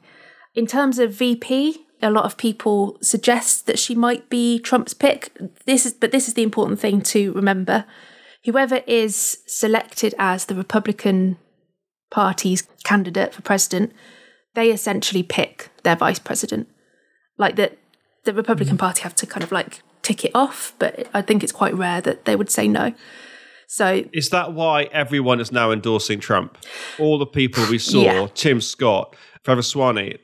[SPEAKER 1] In terms of VP, a lot of people suggest that she might be Trump's pick. This is but this is the important thing to remember. Whoever is selected as the Republican Party's candidate for president, they essentially pick their vice president. Like that the Republican mm. Party have to kind of like tick it off, but I think it's quite rare that they would say no. So
[SPEAKER 3] Is that why everyone is now endorsing Trump? All the people we saw,
[SPEAKER 1] Yeah.
[SPEAKER 3] Tim Scott, Trevor Swanee,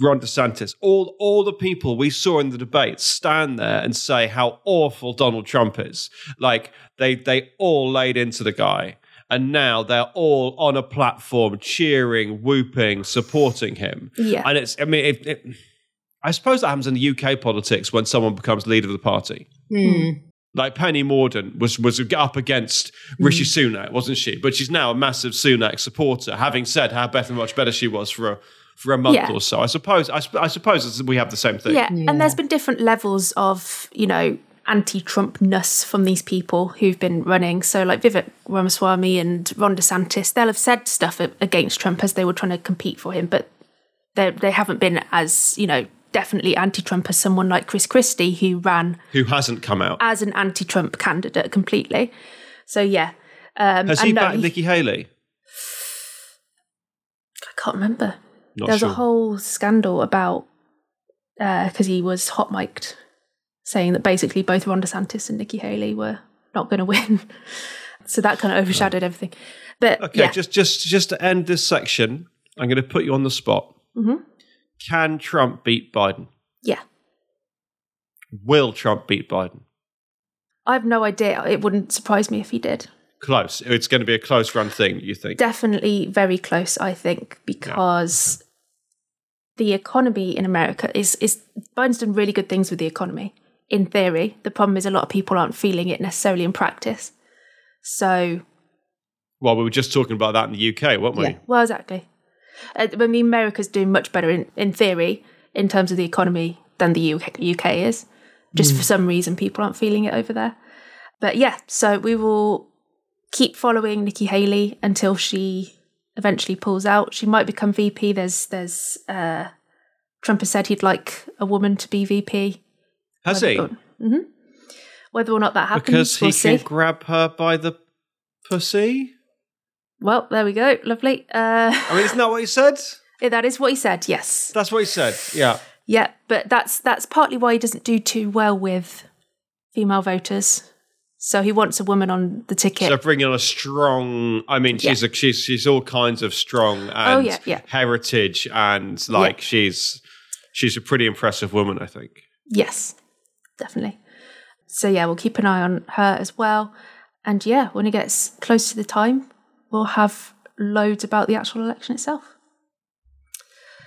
[SPEAKER 3] Ron DeSantis, all all the people we saw in the debates stand there and say how awful Donald Trump is. Like they they all laid into the guy. And now they're all on a platform cheering, whooping, supporting him.
[SPEAKER 1] Yeah.
[SPEAKER 3] And it's I mean it, it, I suppose that happens in the UK politics when someone becomes leader of the party hmm. Like Penny Mordaunt was was up against Rishi mm. Sunak, wasn't she? But she's now a massive Sunak supporter, having said how better, much better she was for a for a month
[SPEAKER 1] Yeah.
[SPEAKER 3] or so. I suppose I, I suppose we have the same thing.
[SPEAKER 1] Yeah, and there's been different levels of, you know, anti-Trumpness from these people who've been running. So, like Vivek Ramaswamy and Ron DeSantis, they'll have said stuff against Trump as they were trying to compete for him, but they they haven't been as, you know, definitely anti-Trump as someone like Chris Christie who ran
[SPEAKER 3] Who hasn't come out?
[SPEAKER 1] as an anti-Trump candidate completely. So yeah, um,
[SPEAKER 3] Has he
[SPEAKER 1] no,
[SPEAKER 3] backed
[SPEAKER 1] he-
[SPEAKER 3] Nikki Haley?
[SPEAKER 1] I can't remember.
[SPEAKER 3] Not
[SPEAKER 1] There's
[SPEAKER 3] sure.
[SPEAKER 1] a whole scandal about because he was hot mic'd, saying that basically both Ron DeSantis and Nikki Haley were not going to win. so that kind of overshadowed everything. But
[SPEAKER 3] okay,
[SPEAKER 1] yeah,
[SPEAKER 3] just just just to end this section, I'm going to put you on the spot.
[SPEAKER 1] Mm-hmm.
[SPEAKER 3] Can Trump beat Biden?
[SPEAKER 1] yeah,
[SPEAKER 3] Will Trump beat Biden?
[SPEAKER 1] I have no idea. It wouldn't surprise me if he did.
[SPEAKER 3] Close. It's going to be a close run thing. You think?
[SPEAKER 1] Definitely very close, I think, because the economy in America is is Biden's done really good things with the economy in theory. The problem is a lot of people aren't feeling it necessarily in practice. So
[SPEAKER 3] well, we were just talking about that in the UK, weren't we?
[SPEAKER 2] Yeah.
[SPEAKER 1] Well, exactly. Uh, I mean, America's doing much better in, in theory in terms of the economy than the UK, UK is. Just for some reason, people aren't feeling it over there. But yeah, so we will keep following Nikki Haley until she eventually pulls out. She might become VP. There's there's uh, Trump has said he'd like a woman to be VP.
[SPEAKER 3] Has he?
[SPEAKER 1] hmm Whether or not that happens,
[SPEAKER 3] Because he
[SPEAKER 1] we'll see.
[SPEAKER 3] can grab her by the pussy.
[SPEAKER 1] Well, there we go. Lovely. Uh,
[SPEAKER 3] I mean, isn't that what he said?
[SPEAKER 1] that is what he said. Yes.
[SPEAKER 3] That's what he said. Yeah.
[SPEAKER 1] Yeah, but that's that's partly why he doesn't do too well with female voters. So he wants a woman on the ticket.
[SPEAKER 3] So bringing on a strong. I mean, she's a, she's she's all kinds of strong and
[SPEAKER 1] Oh, yeah, yeah.
[SPEAKER 3] heritage, and like she's she's a pretty impressive woman. I think.
[SPEAKER 1] yes, definitely. So yeah, we'll keep an eye on her as well. And yeah, when it gets close to the time, we'll have loads about the actual election itself.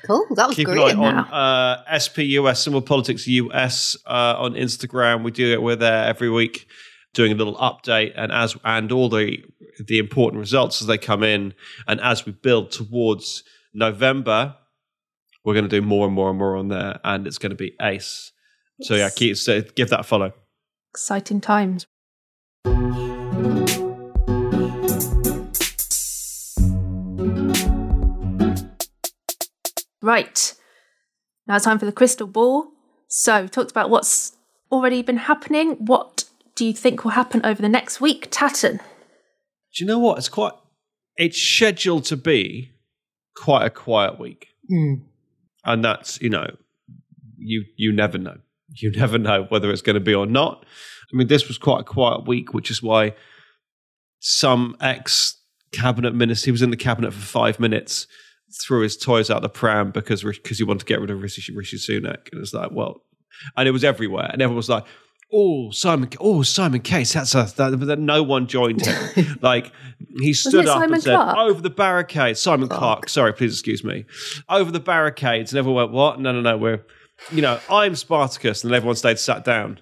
[SPEAKER 2] Cool. That was
[SPEAKER 3] Keep an
[SPEAKER 2] great.
[SPEAKER 3] eye on uh, SPUS, Simple Politics US, uh, on Instagram. We do it. We're there every week, doing a little update, and as and all the the important results as they come in, and as we build towards November, we're going to do more and more and more on there, and it's going to be ace. So yeah, keep so give that a follow.
[SPEAKER 1] Exciting times. Right. Now it's time for the crystal ball. So, we've talked about what's already been happening. What do you think will happen over the next week, Tatton?
[SPEAKER 3] Do you know what? It's quite. It's scheduled to be quite a quiet week, hmm. and that's you know, you you never know. You never know whether it's going to be or not. I mean, this was quite a quiet week, which is why some ex cabinet minister, he was in the cabinet for five minutes, threw his toys out the pram because because he wanted to get rid of Rishi, Rishi Sunak, and it's like, well, and it was everywhere, and everyone was like, oh Simon, oh Simon Case, that's a that, that no one joined him. like he stood up
[SPEAKER 1] Simon
[SPEAKER 3] and said,
[SPEAKER 1] Clarke?
[SPEAKER 3] "Over the barricades." Simon Clarke. sorry, please excuse me. Over the barricades, and everyone went, "What? No, no, no. We're, you know, I'm Spartacus," and everyone stayed sat down.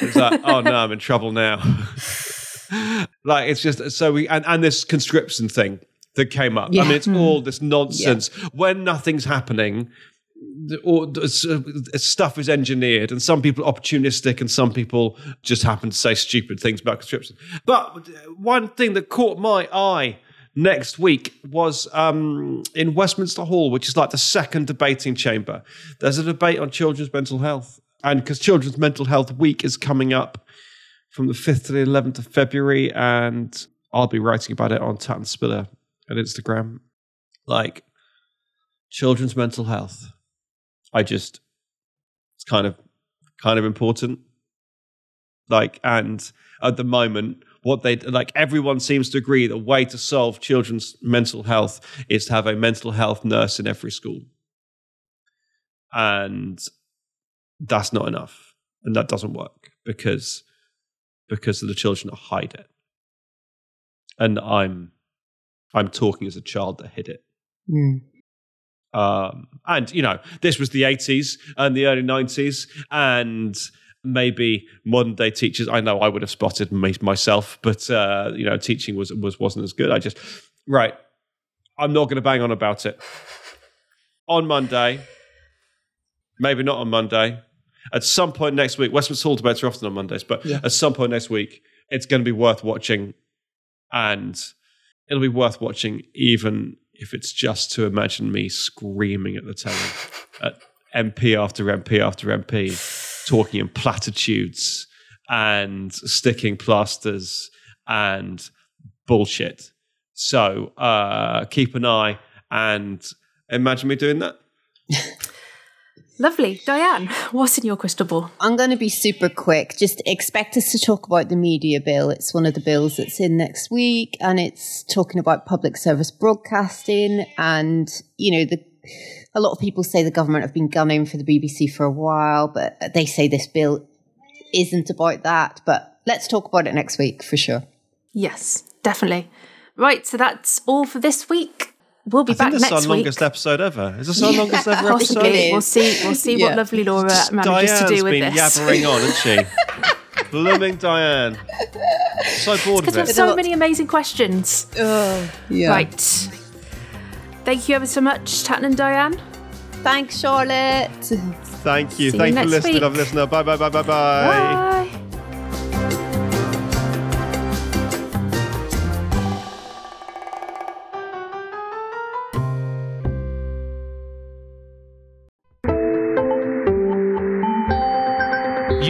[SPEAKER 3] It's like, oh no, I'm in trouble now. like it's just so we and, and this conscription thing that came up. I mean, it's all this nonsense when nothing's happening. Or uh, stuff is engineered, and some people are opportunistic, and some people just happen to say stupid things about conscription. But one thing that caught my eye next week was um, in Westminster Hall, which is like the second debating chamber. There's a debate on children's mental health, and because Children's Mental Health Week is coming up from the 5th to the 11th of February, and I'll be writing about it on Tatton Spiller at Instagram. Like children's mental health. I just it's kind of kind of important. Like and at the moment what they like everyone seems to agree the way to solve children's mental health is to have a mental health nurse in every school. And that's not enough. And that doesn't work because because the children hide it. And I'm I'm talking as a child that hid it. Um, and you know, this was the 80s and the early 90s, and maybe modern day teachers. I know I would have spotted me, myself, but uh, you know, teaching was was wasn't as good. I just right. I'm not going to bang on about it. On Monday, maybe not on Monday. At some point next week, Westminster Hall debates are often on Mondays, but at some point next week, it's going to be worth watching, and it'll be worth watching even if it's just to imagine me screaming at the telly at MP after MP after MP, talking in platitudes and sticking plasters and bullshit. So uh, keep an eye and imagine me doing that.
[SPEAKER 1] Lovely. Diane, what's in your crystal ball?
[SPEAKER 2] I'm going to be super quick. Just expect us to talk about the media bill. It's one of the bills that's in next week, and it's talking about public service broadcasting. And you know, the a lot of people say the government have been gunning for the BBC for a while, but they say this bill isn't about that. But let's talk about it next week for sure.
[SPEAKER 1] Yes, definitely. Right, so that's all for this week. We'll be
[SPEAKER 3] I
[SPEAKER 1] back
[SPEAKER 3] think this is
[SPEAKER 1] next
[SPEAKER 3] our
[SPEAKER 1] week.
[SPEAKER 3] longest episode ever. Is this our longest ever
[SPEAKER 1] Possibly.
[SPEAKER 3] episode?
[SPEAKER 1] We'll see. We'll see
[SPEAKER 2] Yeah.
[SPEAKER 1] what lovely Laura
[SPEAKER 3] Just
[SPEAKER 1] manages
[SPEAKER 3] Diane's
[SPEAKER 1] to do with that.
[SPEAKER 3] She's been
[SPEAKER 1] this.
[SPEAKER 3] yabbering on, hasn't she? Blooming Diane. So bored
[SPEAKER 1] Because
[SPEAKER 3] of
[SPEAKER 1] we have
[SPEAKER 3] it.
[SPEAKER 1] so many amazing questions.
[SPEAKER 2] Uh, yeah.
[SPEAKER 1] Right. Thank you ever so much, Tatton and Diane.
[SPEAKER 2] Thanks, Charlotte.
[SPEAKER 3] Thank you.
[SPEAKER 1] See
[SPEAKER 3] Thank you for listening,
[SPEAKER 1] week.
[SPEAKER 3] love listener. Bye bye bye bye bye.
[SPEAKER 1] Bye.